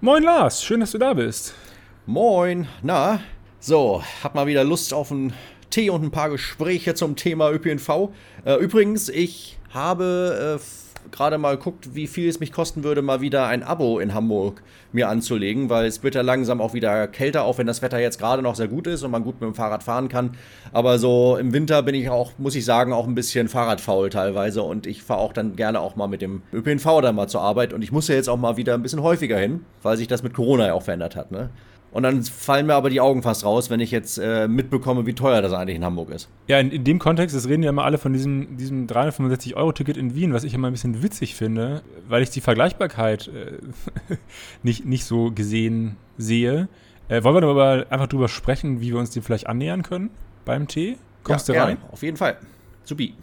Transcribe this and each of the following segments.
Moin Lars, schön, dass du da bist. Moin, na, so, hab mal wieder Lust auf einen Tee und ein paar Gespräche zum Thema ÖPNV. Äh, übrigens, ich habe äh, gerade mal geguckt, wie viel es mich kosten würde, mal wieder ein Abo in Hamburg mir anzulegen, weil es wird ja langsam auch wieder kälter, auch wenn das Wetter jetzt gerade noch sehr gut ist und man gut mit dem Fahrrad fahren kann. Aber so im Winter bin ich auch, muss ich sagen, auch ein bisschen Fahrradfaul teilweise und ich fahre auch dann gerne auch mal mit dem ÖPNV dann mal zur Arbeit und ich muss ja jetzt auch mal wieder ein bisschen häufiger hin, weil sich das mit Corona ja auch verändert hat. Ne? Und dann fallen mir aber die Augen fast raus, wenn ich jetzt äh, mitbekomme, wie teuer das eigentlich in Hamburg ist. Ja, in, in dem Kontext, das reden ja immer alle von diesem, diesem 365-Euro-Ticket in Wien, was ich immer ein bisschen witzig finde, weil ich die Vergleichbarkeit äh, nicht, nicht so gesehen sehe. Äh, wollen wir aber einfach drüber sprechen, wie wir uns dem vielleicht annähern können beim Tee? Kommst ja, du rein? Gerne, auf jeden Fall. Supi.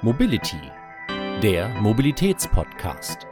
Mobility der Mobilitätspodcast.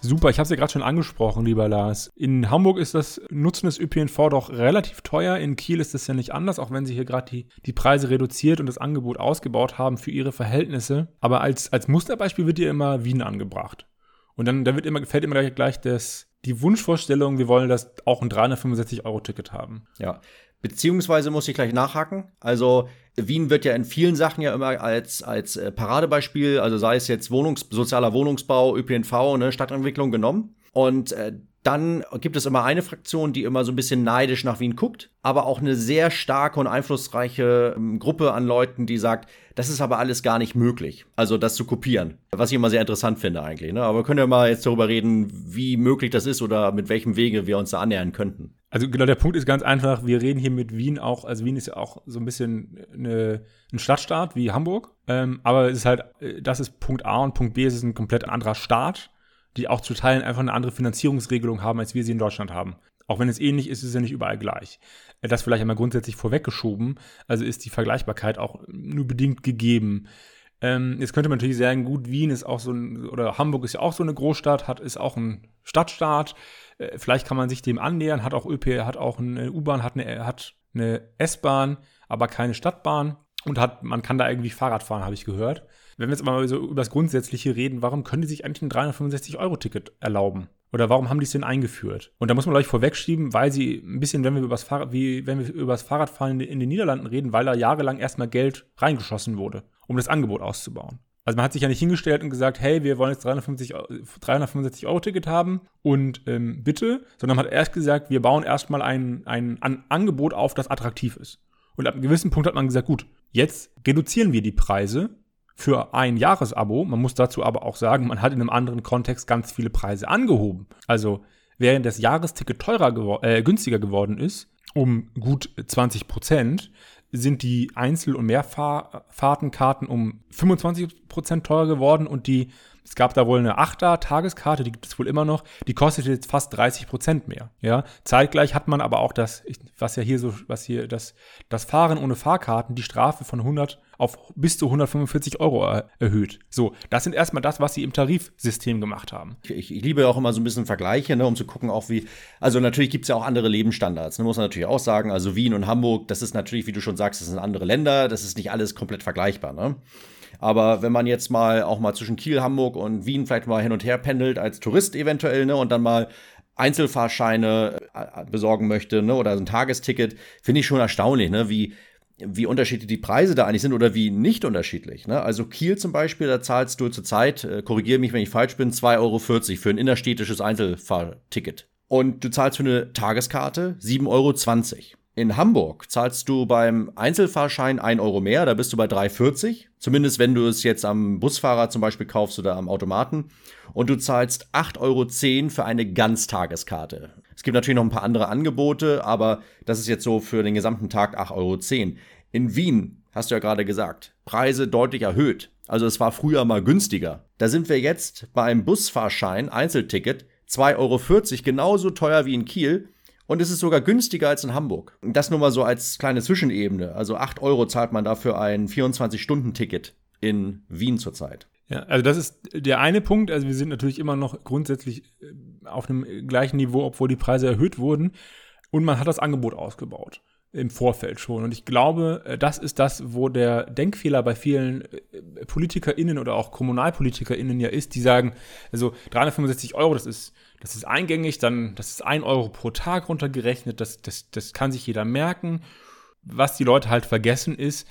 Super, ich habe es ja gerade schon angesprochen, lieber Lars. In Hamburg ist das Nutzen des ÖPNV doch relativ teuer. In Kiel ist das ja nicht anders, auch wenn sie hier gerade die, die Preise reduziert und das Angebot ausgebaut haben für ihre Verhältnisse. Aber als, als Musterbeispiel wird hier immer Wien angebracht. Und dann da wird immer, fällt immer gleich das, die Wunschvorstellung, wir wollen das auch ein 365-Euro-Ticket haben. Ja, beziehungsweise muss ich gleich nachhaken. Also Wien wird ja in vielen Sachen ja immer als, als äh, Paradebeispiel, also sei es jetzt Wohnungs sozialer Wohnungsbau, ÖPNV, ne, Stadtentwicklung genommen. Und äh, dann gibt es immer eine Fraktion, die immer so ein bisschen neidisch nach Wien guckt, aber auch eine sehr starke und einflussreiche ähm, Gruppe an Leuten, die sagt, das ist aber alles gar nicht möglich, also das zu kopieren. Was ich immer sehr interessant finde eigentlich. Ne? Aber wir können ja mal jetzt darüber reden, wie möglich das ist oder mit welchem Wege wir uns da annähern könnten. Also genau, der Punkt ist ganz einfach, wir reden hier mit Wien auch, also Wien ist ja auch so ein bisschen eine, ein Stadtstaat wie Hamburg, ähm, aber es ist halt, äh, das ist Punkt A und Punkt B, es ist ein komplett anderer Staat die auch zu Teilen einfach eine andere Finanzierungsregelung haben, als wir sie in Deutschland haben. Auch wenn es ähnlich ist, ist es ja nicht überall gleich. Äh, das vielleicht einmal grundsätzlich vorweggeschoben, also ist die Vergleichbarkeit auch nur bedingt gegeben. Ähm, jetzt könnte man natürlich sagen, gut, Wien ist auch so ein, oder Hamburg ist ja auch so eine Großstadt, hat, ist auch ein Stadtstaat. Äh, vielleicht kann man sich dem annähern, hat auch ÖP, hat auch eine U-Bahn, hat eine, hat eine S-Bahn, aber keine Stadtbahn. Und hat, man kann da irgendwie Fahrrad fahren, habe ich gehört. Wenn wir jetzt mal so über das Grundsätzliche reden, warum können die sich eigentlich ein 365-Euro-Ticket erlauben? Oder warum haben die es denn eingeführt? Und da muss man gleich vorwegschieben, weil sie ein bisschen, wenn wir über das Fahrrad, wie, wenn wir über das Fahrradfahren in den Niederlanden reden, weil da jahrelang erstmal Geld reingeschossen wurde, um das Angebot auszubauen. Also man hat sich ja nicht hingestellt und gesagt, hey, wir wollen jetzt 350, 365 Euro Ticket haben und ähm, bitte, sondern man hat erst gesagt, wir bauen erstmal ein, ein, ein Angebot auf, das attraktiv ist. Und ab einem gewissen Punkt hat man gesagt, gut, jetzt reduzieren wir die Preise für ein Jahresabo. Man muss dazu aber auch sagen, man hat in einem anderen Kontext ganz viele Preise angehoben. Also während das Jahresticket teurer gewor äh, günstiger geworden ist, um gut 20 Prozent, sind die Einzel- und Mehrfahrtenkarten um 25 Prozent teurer geworden und die es gab da wohl eine Achter-Tageskarte, die gibt es wohl immer noch. Die kostet jetzt fast 30 Prozent mehr. Ja, zeitgleich hat man aber auch das, was ja hier so, was hier das, das Fahren ohne Fahrkarten, die Strafe von 100 auf bis zu 145 Euro erhöht. So, das sind erstmal das, was sie im Tarifsystem gemacht haben. Ich, ich liebe auch immer so ein bisschen Vergleiche, ne, um zu gucken, auch wie, also natürlich gibt es ja auch andere Lebensstandards, ne, muss man natürlich auch sagen. Also Wien und Hamburg, das ist natürlich, wie du schon sagst, das sind andere Länder, das ist nicht alles komplett vergleichbar. Ne? Aber wenn man jetzt mal auch mal zwischen Kiel, Hamburg und Wien vielleicht mal hin und her pendelt, als Tourist eventuell, ne, und dann mal Einzelfahrscheine äh, besorgen möchte, ne, oder so ein Tagesticket, finde ich schon erstaunlich, ne, wie, wie unterschiedlich die Preise da eigentlich sind oder wie nicht unterschiedlich. Ne? Also Kiel zum Beispiel, da zahlst du zurzeit, äh, korrigiere mich, wenn ich falsch bin, 2,40 Euro für ein innerstädtisches Einzelfahrticket. Und du zahlst für eine Tageskarte 7,20 Euro. In Hamburg zahlst du beim Einzelfahrschein 1 Euro mehr, da bist du bei 3,40. Zumindest wenn du es jetzt am Busfahrer zum Beispiel kaufst oder am Automaten. Und du zahlst 8,10 Euro für eine Ganztageskarte. Es gibt natürlich noch ein paar andere Angebote, aber das ist jetzt so für den gesamten Tag 8,10 Euro. In Wien, hast du ja gerade gesagt, Preise deutlich erhöht. Also es war früher mal günstiger. Da sind wir jetzt bei einem Busfahrschein, Einzelticket, 2,40 Euro, genauso teuer wie in Kiel. Und es ist sogar günstiger als in Hamburg. Das nur mal so als kleine Zwischenebene. Also 8 Euro zahlt man dafür ein 24-Stunden-Ticket in Wien zurzeit. Ja, also das ist der eine Punkt. Also wir sind natürlich immer noch grundsätzlich äh, auf einem gleichen Niveau, obwohl die Preise erhöht wurden. Und man hat das Angebot ausgebaut im Vorfeld schon. Und ich glaube, äh, das ist das, wo der Denkfehler bei vielen äh, PolitikerInnen oder auch KommunalpolitikerInnen ja ist, die sagen, also 365 Euro, das ist, das ist eingängig, dann, das ist ein Euro pro Tag runtergerechnet, das, das, das kann sich jeder merken. Was die Leute halt vergessen ist,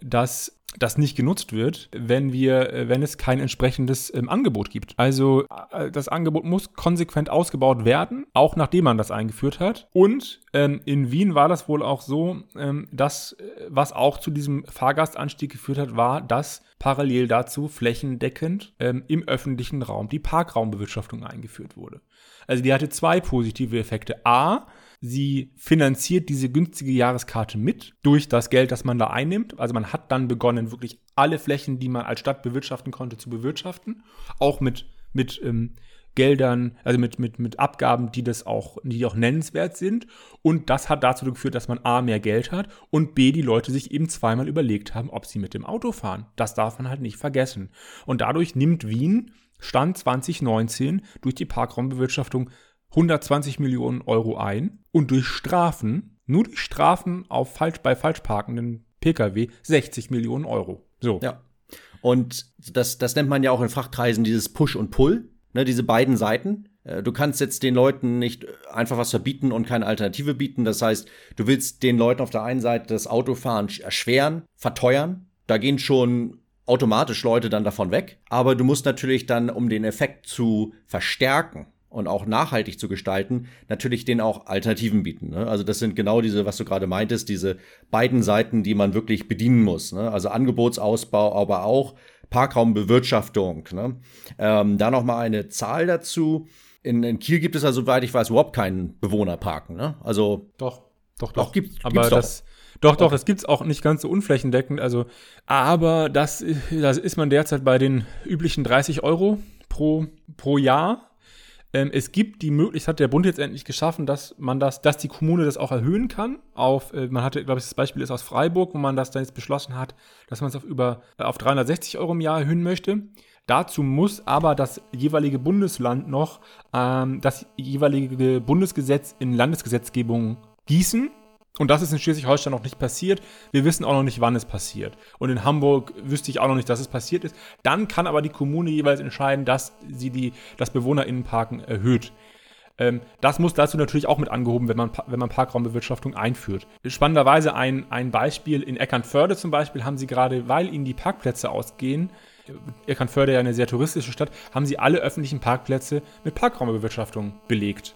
dass das nicht genutzt wird, wenn wir, äh, wenn es kein entsprechendes ähm, Angebot gibt. Also äh, das Angebot muss konsequent ausgebaut werden, auch nachdem man das eingeführt hat. Und ähm, in Wien war das wohl auch so, ähm, dass äh, was auch zu diesem Fahrgastanstieg geführt hat, war, dass parallel dazu flächendeckend ähm, im öffentlichen Raum die Parkraumbewirtschaftung eingeführt wurde. Also die hatte zwei positive Effekte. A, Sie finanziert diese günstige Jahreskarte mit durch das Geld, das man da einnimmt. Also man hat dann begonnen, wirklich alle Flächen, die man als Stadt bewirtschaften konnte, zu bewirtschaften. Auch mit, mit ähm, Geldern, also mit, mit, mit Abgaben, die das auch, die auch nennenswert sind. Und das hat dazu geführt, dass man A mehr Geld hat und B, die Leute sich eben zweimal überlegt haben, ob sie mit dem Auto fahren. Das darf man halt nicht vergessen. Und dadurch nimmt Wien Stand 2019 durch die Parkraumbewirtschaftung 120 Millionen Euro ein und durch Strafen, nur durch Strafen auf falsch, bei falsch parkenden Pkw 60 Millionen Euro. So. Ja. Und das, das nennt man ja auch in Fachkreisen dieses Push und Pull, ne, diese beiden Seiten. Äh, du kannst jetzt den Leuten nicht einfach was verbieten und keine Alternative bieten. Das heißt, du willst den Leuten auf der einen Seite das Autofahren erschweren, verteuern. Da gehen schon automatisch Leute dann davon weg. Aber du musst natürlich dann, um den Effekt zu verstärken, und auch nachhaltig zu gestalten, natürlich denen auch Alternativen bieten. Ne? Also das sind genau diese, was du gerade meintest, diese beiden Seiten, die man wirklich bedienen muss. Ne? Also Angebotsausbau, aber auch Parkraumbewirtschaftung. Ne? Ähm, da noch mal eine Zahl dazu. In, in, Kiel gibt es ja, soweit ich weiß, überhaupt keinen Bewohnerparken. Ne? Also doch, doch, doch. Gibt, aber gibt's das, doch, doch, okay. es gibt's auch nicht ganz so unflächendeckend. Also, aber das, das ist man derzeit bei den üblichen 30 Euro pro, pro Jahr ähm, es gibt die Möglichkeit, hat der Bund jetzt endlich geschaffen, dass man das, dass die Kommune das auch erhöhen kann. Auf, äh, man hatte, glaube ich, das Beispiel ist aus Freiburg, wo man das dann jetzt beschlossen hat, dass man es auf über äh, auf 360 Euro im Jahr erhöhen möchte. Dazu muss aber das jeweilige Bundesland noch ähm, das jeweilige Bundesgesetz in Landesgesetzgebung gießen. Und das ist in Schleswig-Holstein noch nicht passiert. Wir wissen auch noch nicht, wann es passiert. Und in Hamburg wüsste ich auch noch nicht, dass es passiert ist. Dann kann aber die Kommune jeweils entscheiden, dass sie die, das Bewohnerinnenparken erhöht. Ähm, das muss dazu natürlich auch mit angehoben, wenn man, wenn man Parkraumbewirtschaftung einführt. Spannenderweise ein, ein Beispiel in Eckernförde zum Beispiel haben sie gerade, weil ihnen die Parkplätze ausgehen, Eckernförde ja eine sehr touristische Stadt, haben sie alle öffentlichen Parkplätze mit Parkraumbewirtschaftung belegt.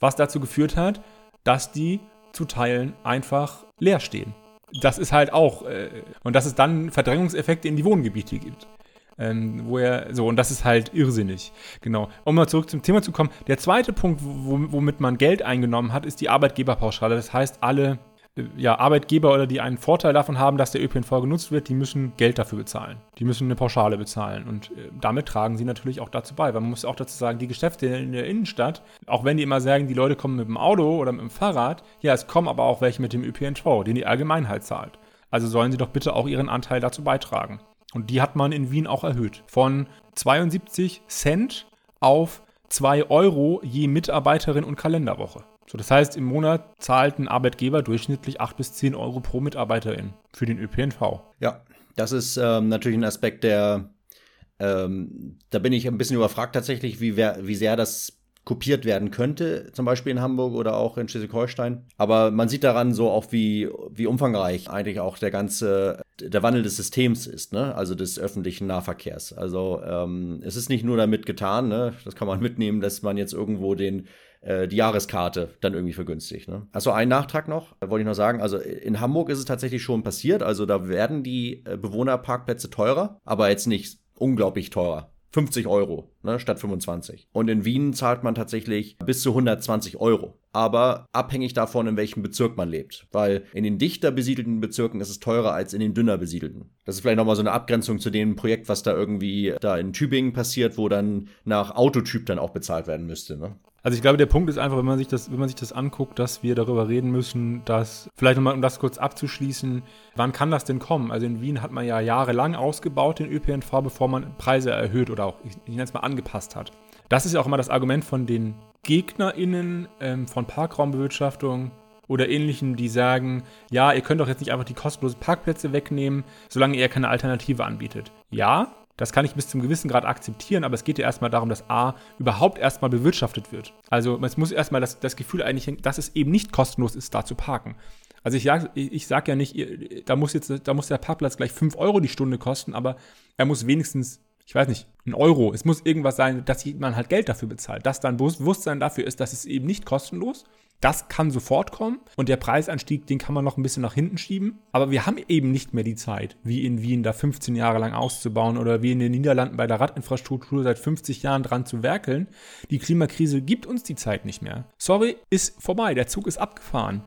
Was dazu geführt hat, dass die zu Teilen einfach leer stehen. Das ist halt auch, äh, und dass es dann Verdrängungseffekte in die Wohngebiete gibt. Ähm, wo er, so, und das ist halt irrsinnig. Genau. Um mal zurück zum Thema zu kommen. Der zweite Punkt, womit man Geld eingenommen hat, ist die Arbeitgeberpauschale. Das heißt, alle ja, Arbeitgeber oder die einen Vorteil davon haben, dass der ÖPNV genutzt wird, die müssen Geld dafür bezahlen. Die müssen eine Pauschale bezahlen. Und äh, damit tragen sie natürlich auch dazu bei. Weil man muss auch dazu sagen, die Geschäfte in der Innenstadt, auch wenn die immer sagen, die Leute kommen mit dem Auto oder mit dem Fahrrad, ja, es kommen aber auch welche mit dem ÖPNV, den die Allgemeinheit zahlt. Also sollen sie doch bitte auch ihren Anteil dazu beitragen. Und die hat man in Wien auch erhöht. Von 72 Cent auf 2 Euro je Mitarbeiterin und Kalenderwoche. So, das heißt, im Monat zahlt ein Arbeitgeber durchschnittlich 8 bis 10 Euro pro Mitarbeiterin für den ÖPNV. Ja, das ist ähm, natürlich ein Aspekt, der ähm, da bin ich ein bisschen überfragt tatsächlich, wie, wer, wie sehr das kopiert werden könnte, zum Beispiel in Hamburg oder auch in Schleswig-Holstein. Aber man sieht daran so auch, wie, wie umfangreich eigentlich auch der ganze, der Wandel des Systems ist, ne? also des öffentlichen Nahverkehrs. Also ähm, es ist nicht nur damit getan, ne? das kann man mitnehmen, dass man jetzt irgendwo den äh, die Jahreskarte dann irgendwie vergünstigt. Ne? Also ein Nachtrag noch, wollte ich noch sagen. Also in Hamburg ist es tatsächlich schon passiert. Also da werden die äh, Bewohnerparkplätze teurer, aber jetzt nicht unglaublich teurer. 50 Euro ne, statt 25. Und in Wien zahlt man tatsächlich bis zu 120 Euro. Aber abhängig davon, in welchem Bezirk man lebt. Weil in den dichter besiedelten Bezirken ist es teurer als in den dünner besiedelten. Das ist vielleicht nochmal so eine Abgrenzung zu dem Projekt, was da irgendwie da in Tübingen passiert, wo dann nach Autotyp dann auch bezahlt werden müsste. Ne? Also ich glaube, der Punkt ist einfach, wenn man sich das, wenn man sich das anguckt, dass wir darüber reden müssen, dass, vielleicht nochmal, um das kurz abzuschließen, wann kann das denn kommen? Also in Wien hat man ja jahrelang ausgebaut den ÖPNV, bevor man Preise erhöht oder auch, ich, ich nenne es mal, angepasst hat. Das ist ja auch immer das Argument von den GegnerInnen ähm, von Parkraumbewirtschaftung oder ähnlichen, die sagen, ja, ihr könnt doch jetzt nicht einfach die kostenlosen Parkplätze wegnehmen, solange ihr keine Alternative anbietet. Ja, das kann ich bis zum gewissen Grad akzeptieren, aber es geht ja erstmal darum, dass A überhaupt erstmal bewirtschaftet wird. Also es muss erstmal das, das Gefühl eigentlich, dass es eben nicht kostenlos ist, da zu parken. Also ich, ich sage ja nicht, da muss jetzt, da muss der Parkplatz gleich 5 Euro die Stunde kosten, aber er muss wenigstens, ich weiß nicht, ein Euro. Es muss irgendwas sein, dass man halt Geld dafür bezahlt. Dass dann Bewusstsein dafür ist, dass es eben nicht kostenlos das kann sofort kommen und der Preisanstieg, den kann man noch ein bisschen nach hinten schieben. Aber wir haben eben nicht mehr die Zeit, wie in Wien da 15 Jahre lang auszubauen oder wie in den Niederlanden bei der Radinfrastruktur seit 50 Jahren dran zu werkeln. Die Klimakrise gibt uns die Zeit nicht mehr. Sorry, ist vorbei. Der Zug ist abgefahren.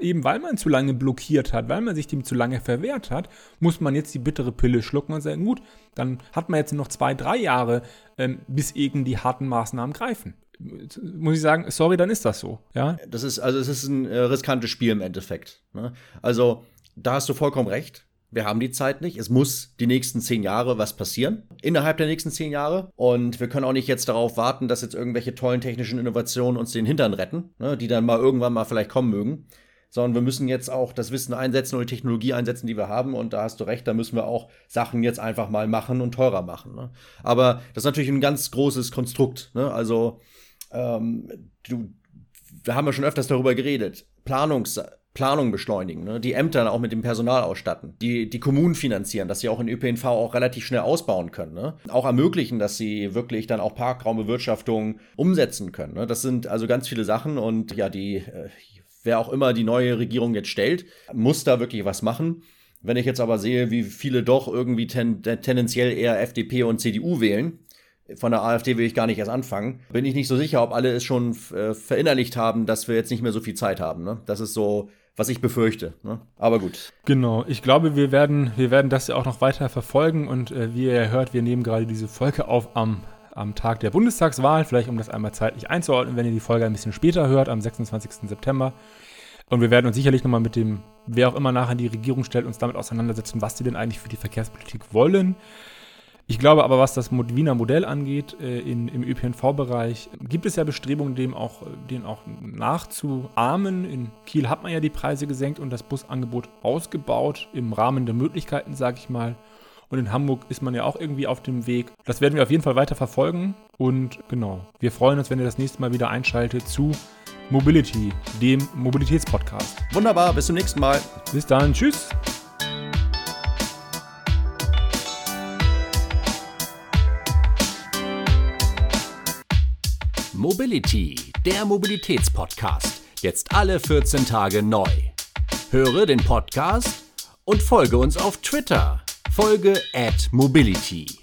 Eben weil man zu lange blockiert hat, weil man sich dem zu lange verwehrt hat, muss man jetzt die bittere Pille schlucken und sagen, gut, dann hat man jetzt noch zwei, drei Jahre, ähm, bis eben die harten Maßnahmen greifen muss ich sagen, sorry, dann ist das so. Ja? Das ist, also es ist ein äh, riskantes Spiel im Endeffekt. Ne? Also, da hast du vollkommen recht. Wir haben die Zeit nicht. Es muss die nächsten zehn Jahre was passieren. Innerhalb der nächsten zehn Jahre. Und wir können auch nicht jetzt darauf warten, dass jetzt irgendwelche tollen technischen Innovationen uns den Hintern retten, ne? die dann mal irgendwann mal vielleicht kommen mögen sondern wir müssen jetzt auch das Wissen einsetzen und die Technologie einsetzen, die wir haben. Und da hast du recht, da müssen wir auch Sachen jetzt einfach mal machen und teurer machen. Ne? Aber das ist natürlich ein ganz großes Konstrukt. Ne? Also ähm, du, wir haben ja schon öfters darüber geredet, Planungs Planung beschleunigen, ne? die Ämter auch mit dem Personal ausstatten, die, die Kommunen finanzieren, dass sie auch in ÖPNV auch relativ schnell ausbauen können, ne? auch ermöglichen, dass sie wirklich dann auch Parkraumbewirtschaftung umsetzen können. Ne? Das sind also ganz viele Sachen und ja, die, äh, wer auch immer die neue Regierung jetzt stellt, muss da wirklich was machen. Wenn ich jetzt aber sehe, wie viele doch irgendwie ten, tendenziell eher FDP und CDU wählen, von der AfD will ich gar nicht erst anfangen. Bin ich nicht so sicher, ob alle es schon äh, verinnerlicht haben, dass wir jetzt nicht mehr so viel Zeit haben. Ne? Das ist so, was ich befürchte. Ne? Aber gut. Genau, ich glaube, wir werden, wir werden das ja auch noch weiter verfolgen und äh, wie ihr hört, wir nehmen gerade diese Folge auf am, am Tag der Bundestagswahl, vielleicht um das einmal zeitlich einzuordnen, wenn ihr die Folge ein bisschen später hört, am 26. September. Und wir werden uns sicherlich nochmal mit dem, wer auch immer nachher die Regierung stellt, uns damit auseinandersetzen, was die denn eigentlich für die Verkehrspolitik wollen. Ich glaube aber, was das Wiener Modell angeht, äh, in, im ÖPNV-Bereich, gibt es ja Bestrebungen, dem auch, den auch nachzuahmen. In Kiel hat man ja die Preise gesenkt und das Busangebot ausgebaut, im Rahmen der Möglichkeiten, sage ich mal. Und in Hamburg ist man ja auch irgendwie auf dem Weg. Das werden wir auf jeden Fall weiter verfolgen. Und genau, wir freuen uns, wenn ihr das nächste Mal wieder einschaltet zu Mobility, dem Mobilitätspodcast. Wunderbar, bis zum nächsten Mal. Bis dann, tschüss. Mobility, der Mobilitätspodcast. Jetzt alle 14 Tage neu. Höre den Podcast und folge uns auf Twitter. Folge at Mobility.